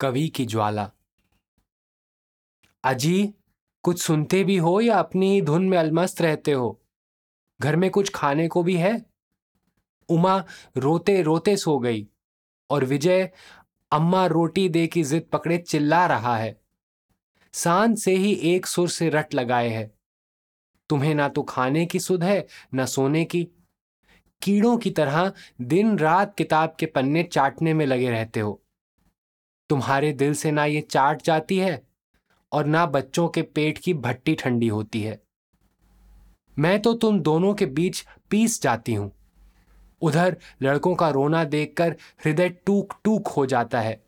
कवि की ज्वाला। अजी, कुछ सुनते भी हो या अपनी ही धुन में अलमस्त रहते हो? घर में कुछ खाने को भी है? उमा रोते रोते सो गई और विजय, अम्मा रोटी दे की जिद पकड़े चिल्ला रहा है। साँझ से ही एक सुर से रट लगाए है। तुम्हें ना तो खाने की सुध है, ना सोने की। कीड़ों की तरह दिन रात किताब के पन्ने चाटने में लगे रहते हो। तुम्हारे दिल से ना ये चाट जाती है और ना बच्चों के पेट की भट्टी ठंडी होती है। मैं तो तुम दोनों के बीच पीस जाती हूँ। उधर लड़कों का रोना देखकर हृदय टूक टूक हो जाता है।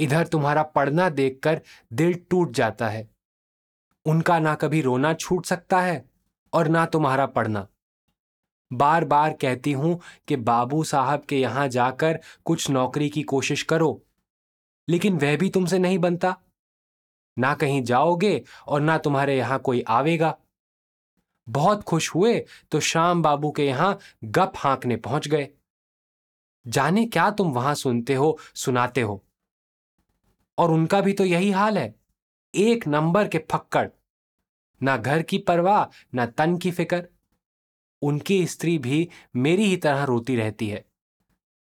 इधर तुम्हारा पढ़ना देखकर दिल टूट जाता है। उनका ना कभी रोना छूट सकता है और ना तुम्हारा पढ़ना। बार बार कहती हूँ कि बाबू साहब के यहाँ जाकर कुछ नौकरी की कोशिश करो। लेकिन वह भी तुमसे नहीं बनता। ना कहीं जाओगे और ना तुम्हारे यहाँ कोई आवेगा। बहुत खुश हुए तो श्याम बाबू के यहाँ गप हाँकने पहुँच गए। जाने क्या तुम वहाँ सुनते हो, सुनाते हो? और उनका भी तो यही हाल है। एक नंबर के फक्कड़। ना घर की परवाह, ना तन की फ़िक्र। उनकी स्त्री भी मेरी ही तरह रोती रहती है।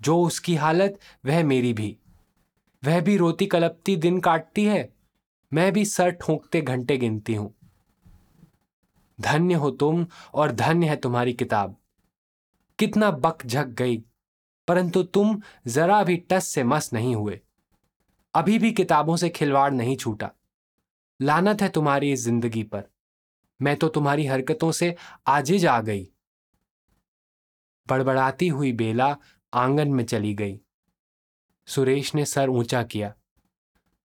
जो उसकी हालत, वह मेरी भी। वह भी रोती कलपती दिन काटती है, मैं भी सर ठोंकते घंटे गिनती हूँ। धन्य हो तुम और धन्य है तुम्हारी किताब। कितना बक झक गई, परंतु तुम जरा भी टस से मस नहीं हुए। अभी भी किताबों से खिलवाड़ नहीं छूटा। लानत है तुम्हारी इस ज़िंदगी पर। मैं तो तुम्हारी हरकतों से आजिज आ गई। बड़बड़ाती हुई बेला आँगन में चली गई। सुरेश ने सर ऊँचा किया।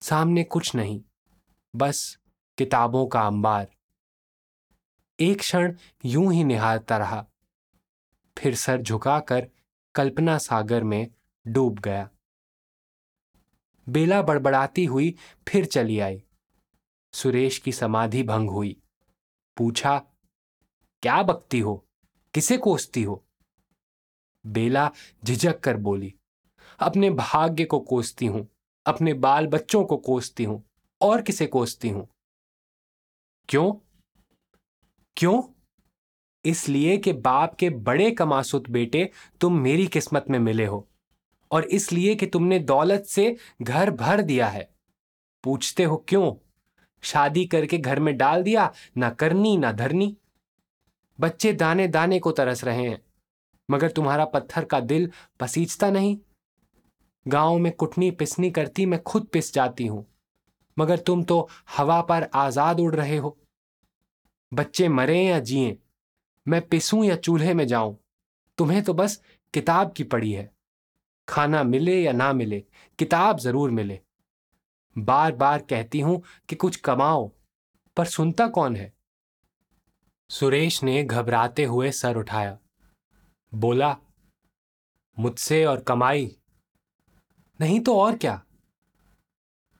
सामने कुछ नहीं, बस किताबों का अंबार। एक क्षण यूँ ही निहारता रहा। फिर सर झुकाकर कल्पना सागर में डूब गया। बेला बड़बड़ाती हुई फिर चली आई। सुरेश की समाधि भंग हुई। पूछा, क्या बकती हो? किसे कोसती हो? बेला झिझक कर बोली अपने भाग्य को कोसती हूँ, अपने बाल बच्चों को कोसती हूँ, और किसे कोसती हूँ? क्यों? क्यों? इसलिए कि बाप के बड़े कमासुत बेटे तुम मेरी किस्मत में मिले हो, और इसलिए कि तुमने दौलत से घर भर दिया है। पूछते हो क्यों? शादी करके घर में डाल दिया, ना करनी, ना धरनी। बच्चे दाने दाने को तरस रहे हैं, मगर तुम्हारा पत्थर का दिल पसीजता नहीं। गाँव में कुटनी पिसनी करती मैं खुद पिस जाती हूँ। मगर तुम तो हवा पर आज़ाद उड़ रहे हो। बच्चे मरे या जिए, मैं पिसूं या चूल्हे में जाऊँ, तुम्हें तो बस किताब की पड़ी है। खाना मिले या ना मिले, किताब ज़रूर मिले। बार बार कहती हूँ कि कुछ कमाओ, पर सुनता कौन है? सुरेश ने घबराते हुए सर उठाया। बोला, मुझसे और कमाई नहीं तो और क्या?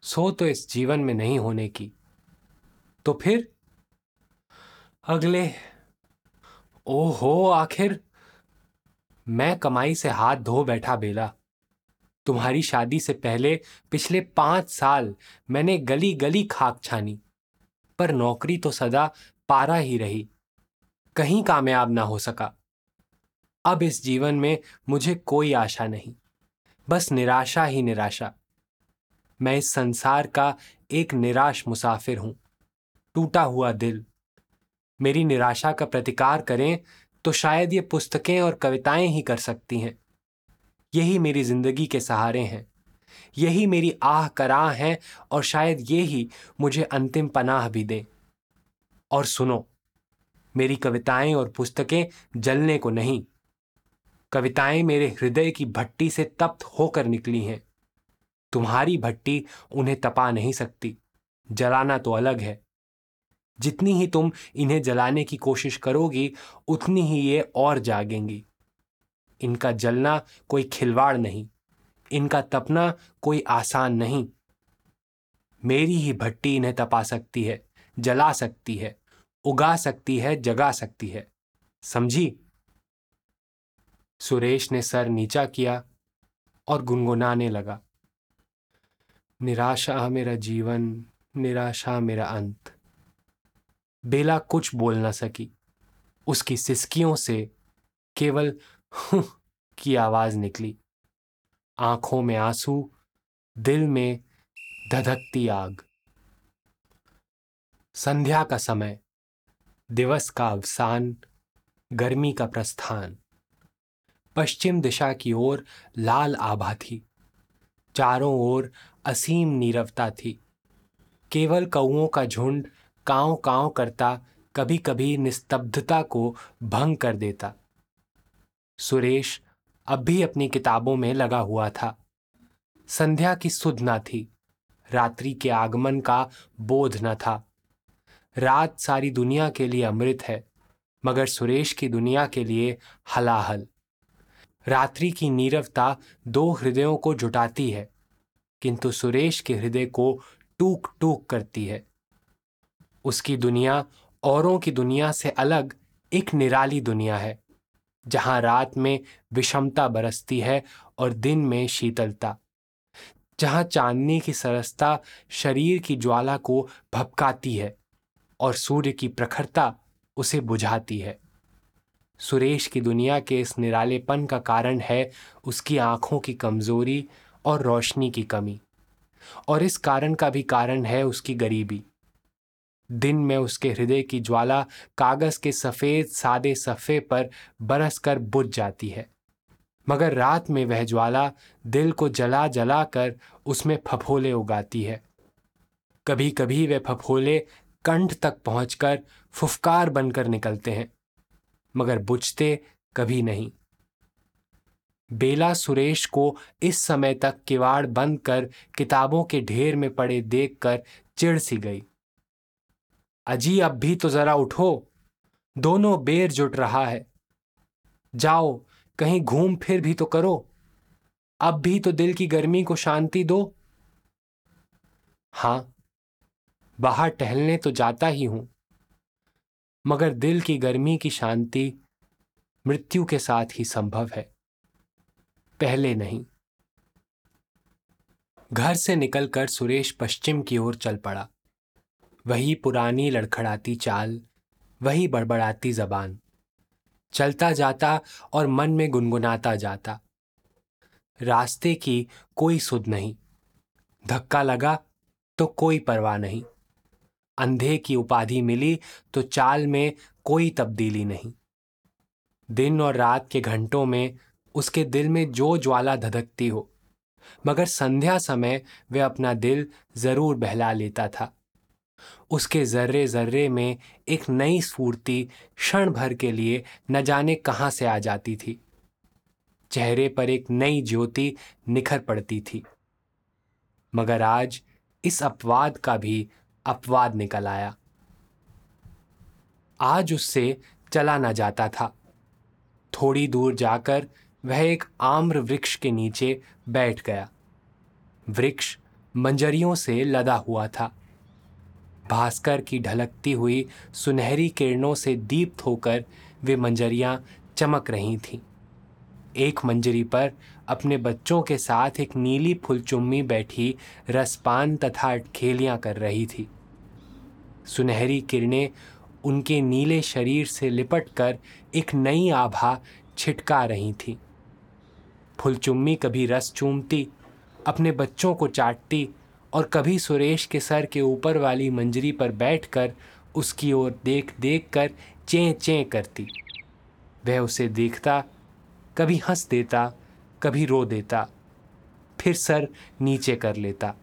सो तो इस जीवन में नहीं होने की। तो फिर? अगले। ओहो, आखिर? मैं कमाई से हाथ धो बैठा बेला। तुम्हारी शादी से पहले पिछले पाँच साल मैंने गली गली खाक छानी, पर नौकरी तो सदा पारा ही रही। कहीं कामयाब ना हो सका। अब इस जीवन में मुझे कोई आशा नहीं। बस निराशा ही निराशा। मैं इस संसार का एक निराश मुसाफिर हूँ। टूटा हुआ दिल। मेरी निराशा का प्रतिकार करें तो शायद ये पुस्तकें और कविताएँ ही कर सकती हैं। यही मेरी ज़िंदगी के सहारे हैं। यही मेरी आह कराह है और शायद ये ही मुझे अंतिम पनाह भी दे। और सुनो, मेरी कविताएँ और पुस्तकें जलने को नहीं। कविताएँ मेरे हृदय की भट्टी से तप्त होकर निकली हैं। तुम्हारी भट्टी उन्हें तपा नहीं सकती। जलाना तो अलग है। जितनी ही तुम इन्हें जलाने की कोशिश करोगी, उतनी ही ये और जागेंगी। इनका जलना कोई खिलवाड़ नहीं। इनका तपना कोई आसान नहीं। मेरी ही भट्टी इन्हें तपा सकती है, जला सकती है, उगा सकती है, जगा सकती है। समझी? सुरेश ने सर नीचा किया और गुनगुनाने लगा। निराशा मेरा जीवन, निराशा मेरा अंत। बेला कुछ बोल न सकी। उसकी सिसकियों से केवल की आवाज़ निकली। आँखों में आँसू, दिल में धधकती आग। संध्या का समय, दिवस का अवसान, गर्मी का प्रस्थान। पश्चिम दिशा की ओर लाल आभा थी। चारों ओर असीम नीरवता थी। केवल कौओं का झुंड कांव कांव करता कभी कभी निस्तब्धता को भंग कर देता। सुरेश अब भी अपनी किताबों में लगा हुआ था। संध्या की सुध न थी। रात्रि के आगमन का बोध न था। रात सारी दुनिया के लिए अमृत है, मगर सुरेश की दुनिया के लिए हलाहल। रात्रि की नीरवता दो हृदयों को जुटाती है, किंतु सुरेश के हृदय को टूक टूक करती है। उसकी दुनिया औरों की दुनिया से अलग एक निराली दुनिया है, जहाँ रात में विषमता बरसती है और दिन में शीतलता, जहाँ चांदनी की सरसता शरीर की ज्वाला को भपकाती है और सूर्य की प्रखरता उसे बुझाती है। सुरेश की दुनिया के इस निरालेपन का कारण है उसकी आँखों की कमज़ोरी और रोशनी की कमी। और इस कारण का भी कारण है उसकी गरीबी। दिन में उसके हृदय की ज्वाला कागज़ के सफ़ेद सादे सफ़े पर बरस कर बुझ जाती है। मगर रात में वह ज्वाला दिल को जला जला कर उसमें फफोले उगाती है। कभी कभी वे फफोले कंठ तक पहुंचकर फुफकार बनकर निकलते हैं। मगर बुझते कभी नहीं। बेला सुरेश को इस समय तक किवाड़ बंद कर किताबों के ढेर में पड़े देखकर चिढ़ सी गई। अजी, अब भी तो जरा उठो। दोनों बेर जुट रहा है। जाओ, कहीं घूम फिर भी तो करो। अब भी तो दिल की गर्मी को शांति दो। हाँ, बाहर टहलने तो जाता ही हूँ। मगर दिल की गर्मी की शांति मृत्यु के साथ ही संभव है। पहले नहीं। घर से निकलकर सुरेश पश्चिम की ओर चल पड़ा। वही पुरानी लड़खड़ाती चाल, वही बड़बड़ाती जबान। चलता जाता और मन में गुनगुनाता जाता। रास्ते की कोई सुध नहीं। धक्का लगा तो कोई परवाह नहीं। अंधे की उपाधि मिली तो चाल में कोई तब्दीली नहीं। दिन और रात के घंटों में उसके दिल में जो ज्वाला धधकती हो, मगर संध्या समय वह अपना दिल ज़रूर बहला लेता था। उसके जर्रे जर्रे में एक नई स्फूर्ति क्षण भर के लिए न जाने कहाँ से आ जाती थी। चेहरे पर एक नई ज्योति निखर पड़ती थी। मगर आज इस अपवाद का भी अपवाद निकल आया। आज उससे चला न जाता था। थोड़ी दूर जाकर वह एक आम्र वृक्ष के नीचे बैठ गया। वृक्ष मंजरियों से लदा हुआ था। भास्कर की ढलकती हुई सुनहरी किरणों से दीप्त होकर वे मंजरियाँ चमक रही थीं। एक मंजरी पर अपने बच्चों के साथ एक नीली फुलचुम्मी बैठी रसपान तथा खेलियाँ कर रही थी। सुनहरी किरणें उनके नीले शरीर से लिपट कर एक नई आभा छिटका रही थी। फुलचुम्मी कभी रस चूमती, अपने बच्चों को चाटती और कभी सुरेश के सर के ऊपर वाली मंजरी पर बैठकर उसकी ओर देख देख कर चें चें करती। वह उसे देखता, कभी हंस देता, कभी रो देता, फिर सर नीचे कर लेता।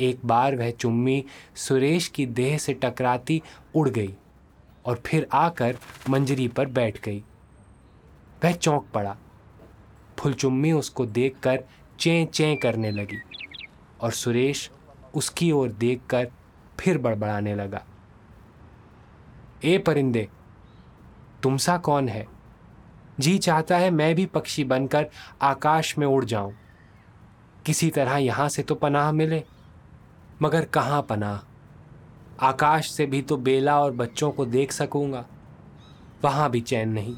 एक बार वह चुम्मी सुरेश की देह से टकराती उड़ गई और फिर आकर मंजरी पर बैठ गई। वह चौंक पड़ा। फुलचुम्मी उसको देखकर चें चें करने लगी और सुरेश उसकी ओर देखकर फिर बड़बड़ाने लगा। ए परिंदे, तुमसा कौन है? जी चाहता है मैं भी पक्षी बनकर आकाश में उड़ जाऊँ। किसी तरह यहाँ से तो पनाह मिले। मगर कहाँ पना? आकाश से भी तो बेला और बच्चों को देख सकूँगा। वहाँ भी चैन नहीं।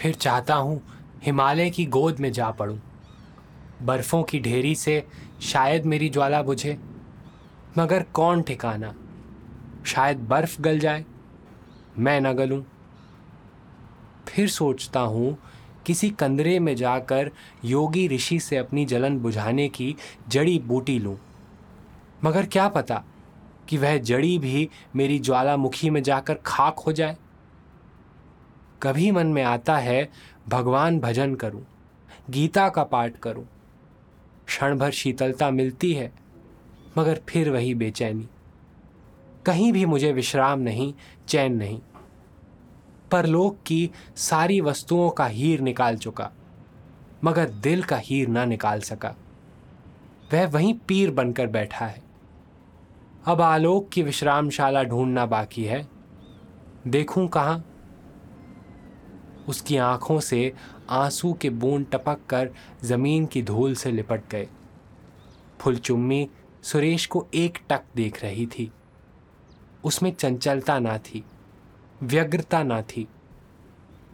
फिर चाहता हूँ हिमालय की गोद में जा पड़ूं। बर्फों की ढेरी से शायद मेरी ज्वाला बुझे। मगर कौन ठिकाना? शायद बर्फ़ गल जाए। मैं न गलूं। फिर सोचता हूँ किसी कंदरे में जाकर योगी ऋषि से अपनी जलन बुझाने की जड़ी बूटी लूँ। मगर क्या पता कि वह जड़ी भी मेरी ज्वालामुखी में जाकर खाक हो जाए। कभी मन में आता है, भगवान भजन करूँ, गीता का पाठ करूँ क्षण भर शीतलता मिलती है, मगर फिर वही बेचैनी। कहीं भी मुझे विश्राम नहीं, चैन नहीं। परलोक की सारी वस्तुओं का हीर निकाल चुका, मगर दिल का हीर ना निकाल सका। वह वहीं पीर बनकर बैठा है। अब आलोक की विश्रामशाला ढूंढना बाकी है। देखूँ कहाँ? उसकी आँखों से आँसू के बूंद टपक कर ज़मीन की धूल से लिपट गए। फुलचुम्मी सुरेश को एक टक देख रही थी। उसमें चंचलता ना थी, व्यग्रता ना थी।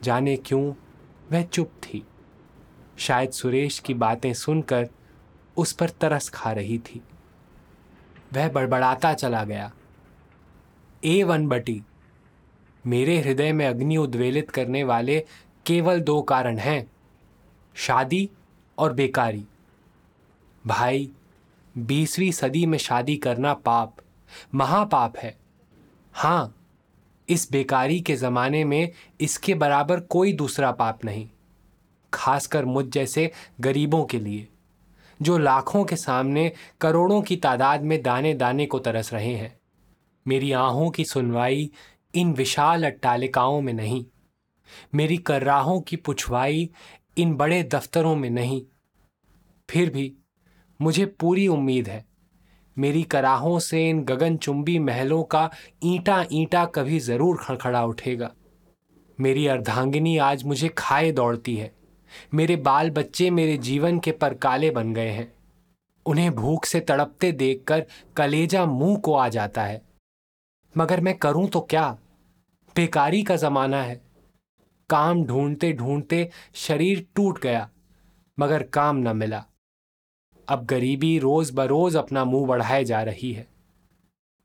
जाने क्यों, वह चुप थी। शायद सुरेश की बातें सुनकर उस पर तरस खा रही थी। वह बड़बड़ाता चला गया। ए वन बटी, मेरे हृदय में अग्नि उद्वेलित करने वाले केवल दो कारण हैं, शादी और बेकारी। भाई, बीसवीं सदी में शादी करना पाप, महापाप है। हाँ इस बेकारी के ज़माने में इसके बराबर कोई दूसरा पाप नहीं, खासकर मुझ जैसे गरीबों के लिए। जो लाखों के सामने करोड़ों की तादाद में दाने दाने को तरस रहे हैं। मेरी आहों की सुनवाई इन विशाल अट्टालिकाओं में नहीं। मेरी कर्राहों की पुछवाई इन बड़े दफ्तरों में नहीं। फिर भी मुझे पूरी उम्मीद है। मेरी कराहों से इन गगनचुंबी महलों का ईंटा ईंटा कभी ज़रूर खड़खड़ा उठेगा। मेरी अर्धांगिनी आज मुझे खाए दौड़ती है। मेरे बाल बच्चे मेरे जीवन के परकाले बन गए हैं। उन्हें भूख से तड़पते देखकर कलेजा मुँह को आ जाता है। मगर मैं करूँ तो क्या? बेकारी का जमाना है। काम ढूंढते ढूंढते शरीर टूट गया, मगर काम न मिला। अब गरीबी रोज बरोज अपना मुँह बढ़ाए जा रही है।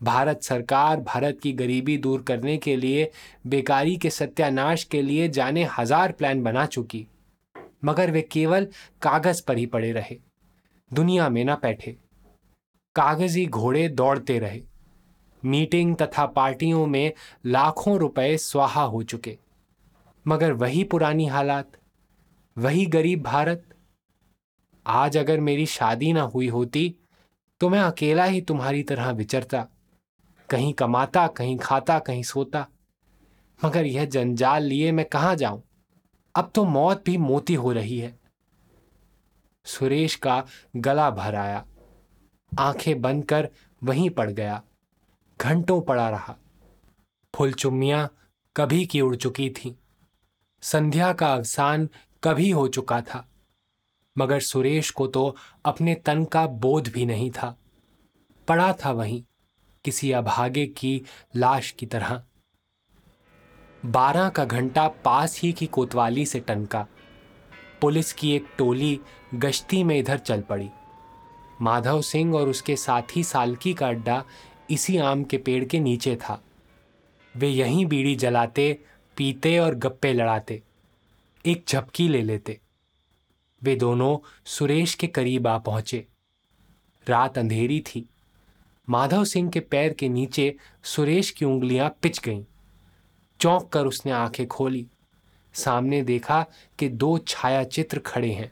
भारत सरकार भारत की गरीबी दूर करने के लिए, बेकारी के सत्यानाश के लिए जाने हज़ार प्लान बना चुकी। मगर वे केवल कागज़ पर ही पड़े रहे। दुनिया में ना बैठे। कागज़ी घोड़े दौड़ते रहे। मीटिंग तथा पार्टियों में लाखों रुपए स्वाहा हो चुके। मगर वही पुरानी हालात, वही गरीब भारत। आज अगर मेरी शादी ना हुई होती तो मैं अकेला ही तुम्हारी तरह विचरता। कहीं कमाता, कहीं खाता, कहीं सोता। मगर यह जंजाल लिए मैं कहाँ जाऊँ? अब तो मौत भी मोती हो रही है। सुरेश का गला भर आया। आँखें बंद कर वहीं पड़ गया। घंटों पड़ा रहा। फुलचुम्मियाँ कभी की उड़ चुकी थी। संध्या का अवसान कभी हो चुका था। मगर सुरेश को तो अपने तन का बोध भी नहीं था। पड़ा था वहीं, किसी अभागे की लाश की तरह। बारह का घंटा पास ही की कोतवाली से टनका। पुलिस की एक टोली गश्ती में इधर चल पड़ी। माधव सिंह और उसके साथी सालकी का अड्डा इसी आम के पेड़ के नीचे था। वे यहीं बीड़ी जलाते, पीते और गप्पे लड़ाते। एक झपकी ले लेते। वे दोनों सुरेश के करीब आ पहुँचे। रात अंधेरी थी। माधव सिंह के पैर के नीचे सुरेश की उंगलियाँ पिच गईं। चौंक कर उसने आँखें खोली। सामने देखा कि दो छाया चित्र खड़े हैं।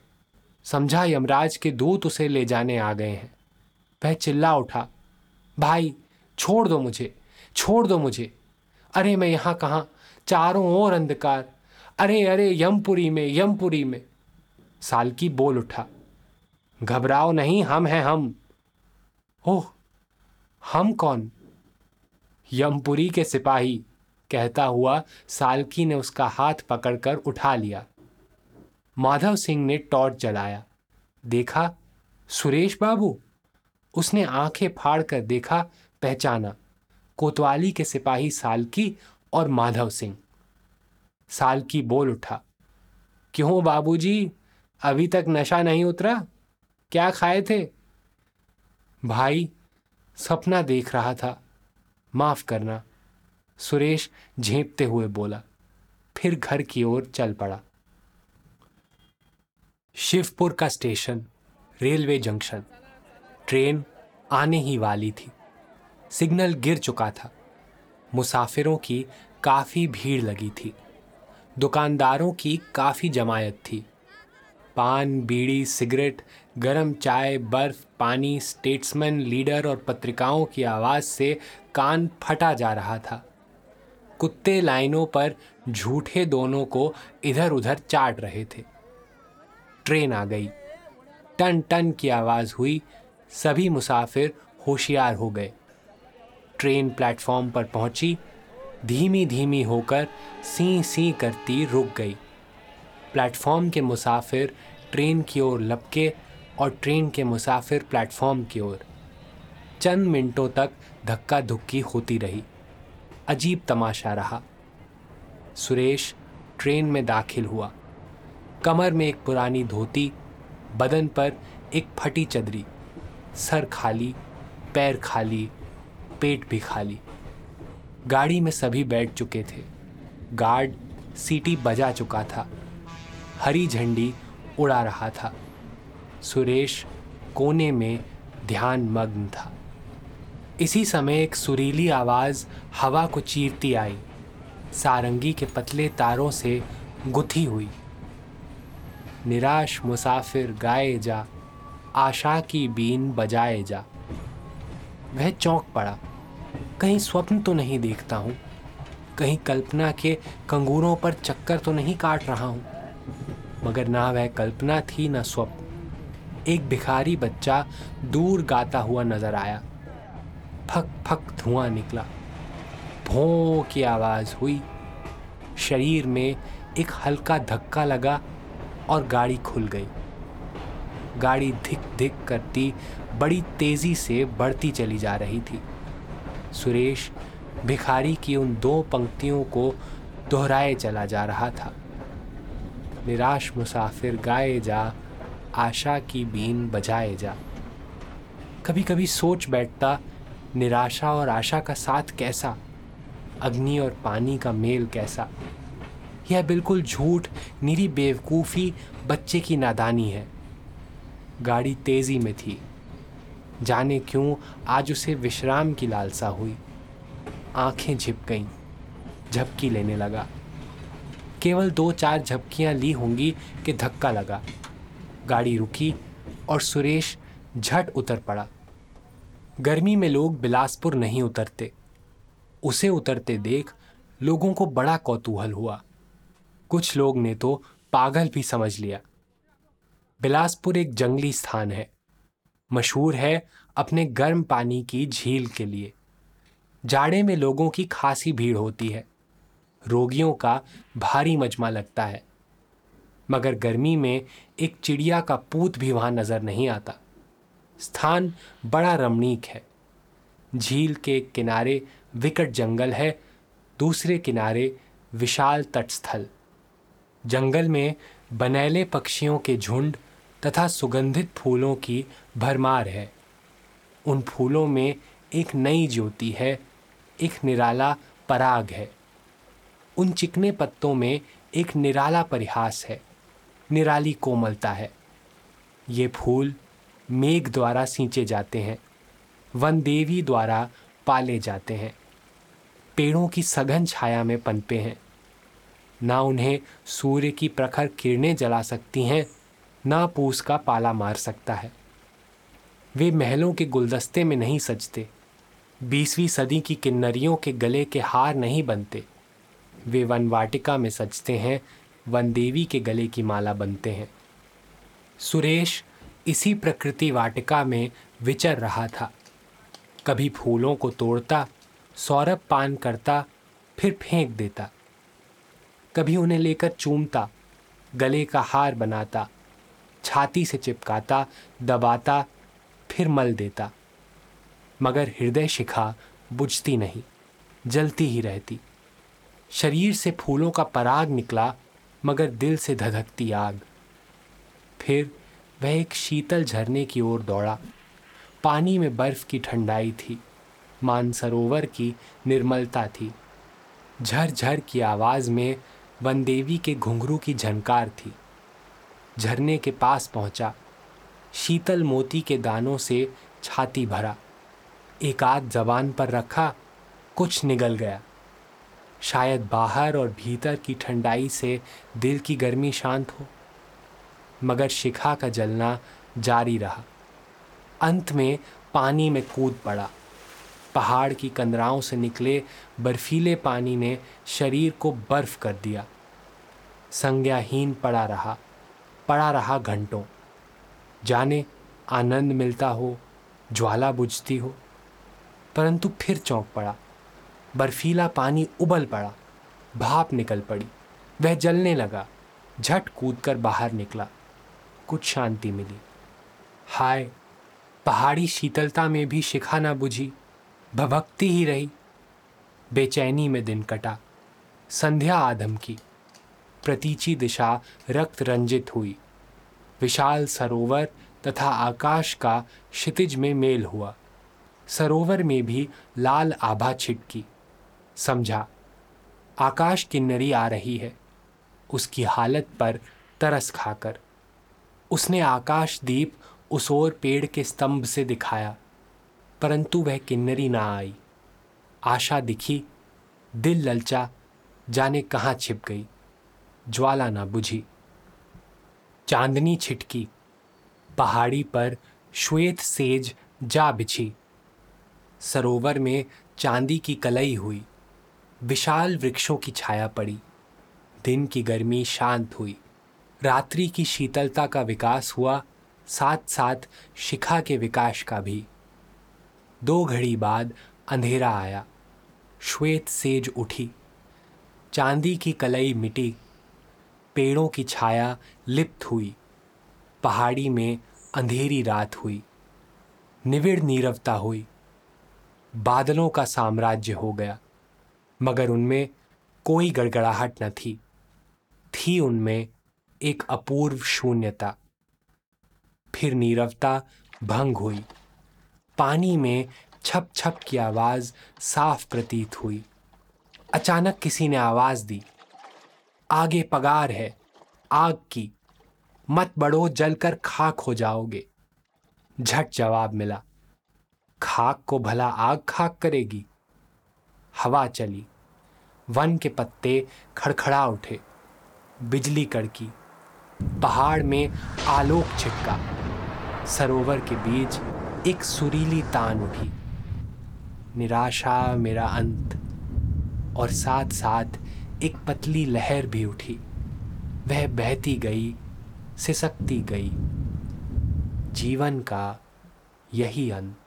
समझा यमराज के दूत उसे ले जाने आ गए हैं। वह चिल्ला उठा, भाई, छोड़ दो मुझे, छोड़ दो मुझे। अरे, मैं यहाँ कहा? चारों ओर अंधकार। अरे अरे, यमपुरी में यमपुरी में। सालकी बोल उठा, घबराओ नहीं, हम हैं हम। ओह, हम कौन? यमपुरी के सिपाही। कहता हुआ सालकी ने उसका हाथ पकड़कर उठा लिया। माधव सिंह ने टॉर्च जलाया। देखा, सुरेश बाबू? उसने आँखें फाड़ कर देखा, पहचाना। कोतवाली के सिपाही सालकी और माधव सिंह। सालकी बोल उठा, क्यों बाबूजी? अभी तक नशा नहीं उतरा? क्या खाए थे? भाई, सपना देख रहा था। माफ़ करना सुरेश झेपते हुए बोला। फिर घर की ओर चल पड़ा। शिवपुर का स्टेशन, रेलवे जंक्शन। ट्रेन आने ही वाली थी। सिग्नल गिर चुका था। मुसाफिरों की काफ़ी भीड़ लगी थी। दुकानदारों की काफ़ी जमायत थी। पान, बीड़ी, सिगरेट, गरम चाय, बर्फ़, पानी, स्टेट्समैन, लीडर और पत्रिकाओं की आवाज़ से कान फटा जा रहा था। कुत्ते लाइनों पर झूठे दोनों को इधर उधर चाट रहे थे। ट्रेन आ गई। टन टन की आवाज़ हुई। सभी मुसाफिर होशियार हो गए। ट्रेन प्लेटफॉर्म पर पहुँची। धीमी धीमी होकर सी सी करती रुक गई। प्लेटफॉर्म के मुसाफिर ट्रेन की ओर लपके और ट्रेन के मुसाफिर प्लेटफॉर्म की ओर। चंद मिनटों तक धक्का धुक्की होती रही। अजीब तमाशा रहा। सुरेश ट्रेन में दाखिल हुआ। कमर में एक पुरानी धोती, बदन पर एक फटी चदरी, सर खाली, पैर खाली, पेट भी खाली। गाड़ी में सभी बैठ चुके थे। गार्ड सीटी बजा चुका था। हरी झंडी उड़ा रहा था। सुरेश कोने में ध्यान मग्न था। इसी समय एक सुरीली आवाज़ हवा को चीरती आई। सारंगी के पतले तारों से गुथी हुई। निराश मुसाफिर गाए जा, आशा की बीन बजाए जा। वह चौंक पड़ा। कहीं स्वप्न तो नहीं देखता हूँ। कहीं कल्पना के कंगूरों पर चक्कर तो नहीं काट रहा हूँ। मगर ना वह कल्पना थी, ना स्वप्न। एक भिखारी बच्चा दूर गाता हुआ नज़र आया। फक फक धुआँ निकला भों की आवाज़ हुई शरीर में एक हल्का धक्का लगा और गाड़ी खुल गई गाड़ी धिक धिक करती बड़ी तेज़ी से बढ़ती चली जा रही थी सुरेश भिखारी की उन दो पंक्तियों को दोहराए चला जा रहा था निराश मुसाफिर गाए जा आशा की बीन बजाए जा कभी कभी सोच बैठता निराशा और आशा का साथ कैसा? अग्नि और पानी का मेल कैसा? यह बिल्कुल झूठ, निरी बेवकूफ़ी, बच्चे की नादानी है। गाड़ी तेज़ी में थी। जाने क्यों आज उसे विश्राम की लालसा हुई। आँखें झिप गईं, झपकी लेने लगा। केवल दो चार झपकियाँ ली होंगी कि धक्का लगा। गाड़ी रुकी और सुरेश झट उतर पड़ा। गर्मी में लोग बिलासपुर नहीं उतरते। उसे उतरते देख लोगों को बड़ा कौतूहल हुआ। कुछ लोग ने तो पागल भी समझ लिया। बिलासपुर एक जंगली स्थान है। मशहूर है अपने गर्म पानी की झील के लिए। जाड़े में लोगों की खासी भीड़ होती है। रोगियों का भारी मजमा लगता है। मगर गर्मी में एक चिड़िया का पूत भी वहाँ नज़र नहीं आता। स्थान बड़ा रमणीक है। झील के किनारे विकट जंगल है, दूसरे किनारे विशाल तटस्थल। जंगल में बनैले पक्षियों के झुंड तथा सुगंधित फूलों की भरमार है। उन फूलों में एक नई ज्योति है, एक निराला पराग है। उन चिकने पत्तों में एक निराला परिहास है, निराली कोमलता है। ये फूल मेघ द्वारा सींचे जाते हैं, वन देवी द्वारा पाले जाते हैं। पेड़ों की सघन छाया में पनपे हैं। ना उन्हें सूर्य की प्रखर किरणें जला सकती हैं, ना पूस का पाला मार सकता है। वे महलों के गुलदस्ते में नहीं सजते, बीसवीं सदी की किन्नरियों के गले के हार नहीं बनते। वे वन वाटिका में सजते हैं, वन देवी के गले की माला बनते हैं। सुरेश इसी प्रकृति वाटिका में विचर रहा था। कभी फूलों को तोड़ता, सौरभ पान करता, फिर फेंक देता। कभी उन्हें लेकर चूमता, गले का हार बनाता, छाती से चिपकाता, दबाता, फिर मल देता। मगर हृदय शिखा बुझती नहीं, जलती ही रहती। शरीर से फूलों का पराग निकला, मगर दिल से धधकती आग। फिर वह एक शीतल झरने की ओर दौड़ा। पानी में बर्फ़ की ठंडाई थी। मानसरोवर की निर्मलता थी। झरझर की आवाज़ में वनदेवी के घुंघरू की झनकार थी। झरने के पास पहुँचा। शीतल मोती के दानों से छाती भरा। एक आध जबान पर रखा, कुछ निगल गया। शायद बाहर और भीतर की ठंडाई से दिल की गर्मी शांत हो। मगर शिखा का जलना जारी रहा। अंत में पानी में कूद पड़ा। पहाड़ की कंदराओं से निकले बर्फीले पानी ने शरीर को बर्फ़ कर दिया। संज्ञाहीन पड़ा रहा पड़ा रहा घंटों। जाने, आनंद मिलता हो, ज्वाला बुझती हो। परंतु फिर चौंक पड़ा। बर्फीला पानी उबल पड़ा। भाप निकल पड़ी। वह जलने लगा। झट कूद कर बाहर निकला। कुछ शांति मिली। हाय, पहाड़ी शीतलता में भी शिखा ना बुझी, भभकती ही रही। बेचैनी में दिन कटा, संध्या आधम की। प्रतीची दिशा रक्त रंजित हुई। विशाल सरोवर तथा आकाश का क्षितिज में मेल हुआ। सरोवर में भी लाल आभा छिटकी। समझा, आकाश किन्नरी आ रही है। उसकी हालत पर तरस खाकर। उसने आकाशदीप उस ओर पेड़ के स्तंभ से दिखाया, परंतु वह किन्नरी ना आई। आशा दिखी, दिल ललचा, जाने कहाँ छिप गई, ज्वाला ना बुझी। चांदनी छिटकी, पहाड़ी पर श्वेत सेज जा बिछी। सरोवर में चांदी की कलई हुई, विशाल वृक्षों की छाया पड़ी। दिन की गर्मी शांत हुई। रात्रि की शीतलता का विकास हुआ साथ साथ शिखा के विकास का भी। दो घड़ी बाद अंधेरा आया। श्वेत सेज उठी। चांदी की कलई मिटी। पेड़ों की छाया लिप्त हुई। पहाड़ी में अंधेरी रात हुई। निविड़ नीरवता हुई। बादलों का साम्राज्य हो गया। मगर उनमें कोई गड़गड़ाहट न थी। थी उनमें एक अपूर्व शून्यता। फिर नीरवता भंग हुई। पानी में छप छप की आवाज़ साफ़ प्रतीत हुई। अचानक किसी ने आवाज़ दी। आगे पगार है। आग की। मत बढ़ो जलकर खाक हो जाओगे। झट जवाब मिला। खाक को भला आग खाक करेगी। हवा चली। वन के पत्ते खड़खड़ा उठे। बिजली कड़की। पहाड़ में आलोक छिटका सरोवर के बीच एक सुरीली तान उठी। निराशा मेरा अंत, और साथ साथ एक पतली लहर भी उठी। वह बहती गई, सिसकती गई। जीवन का यही अंत।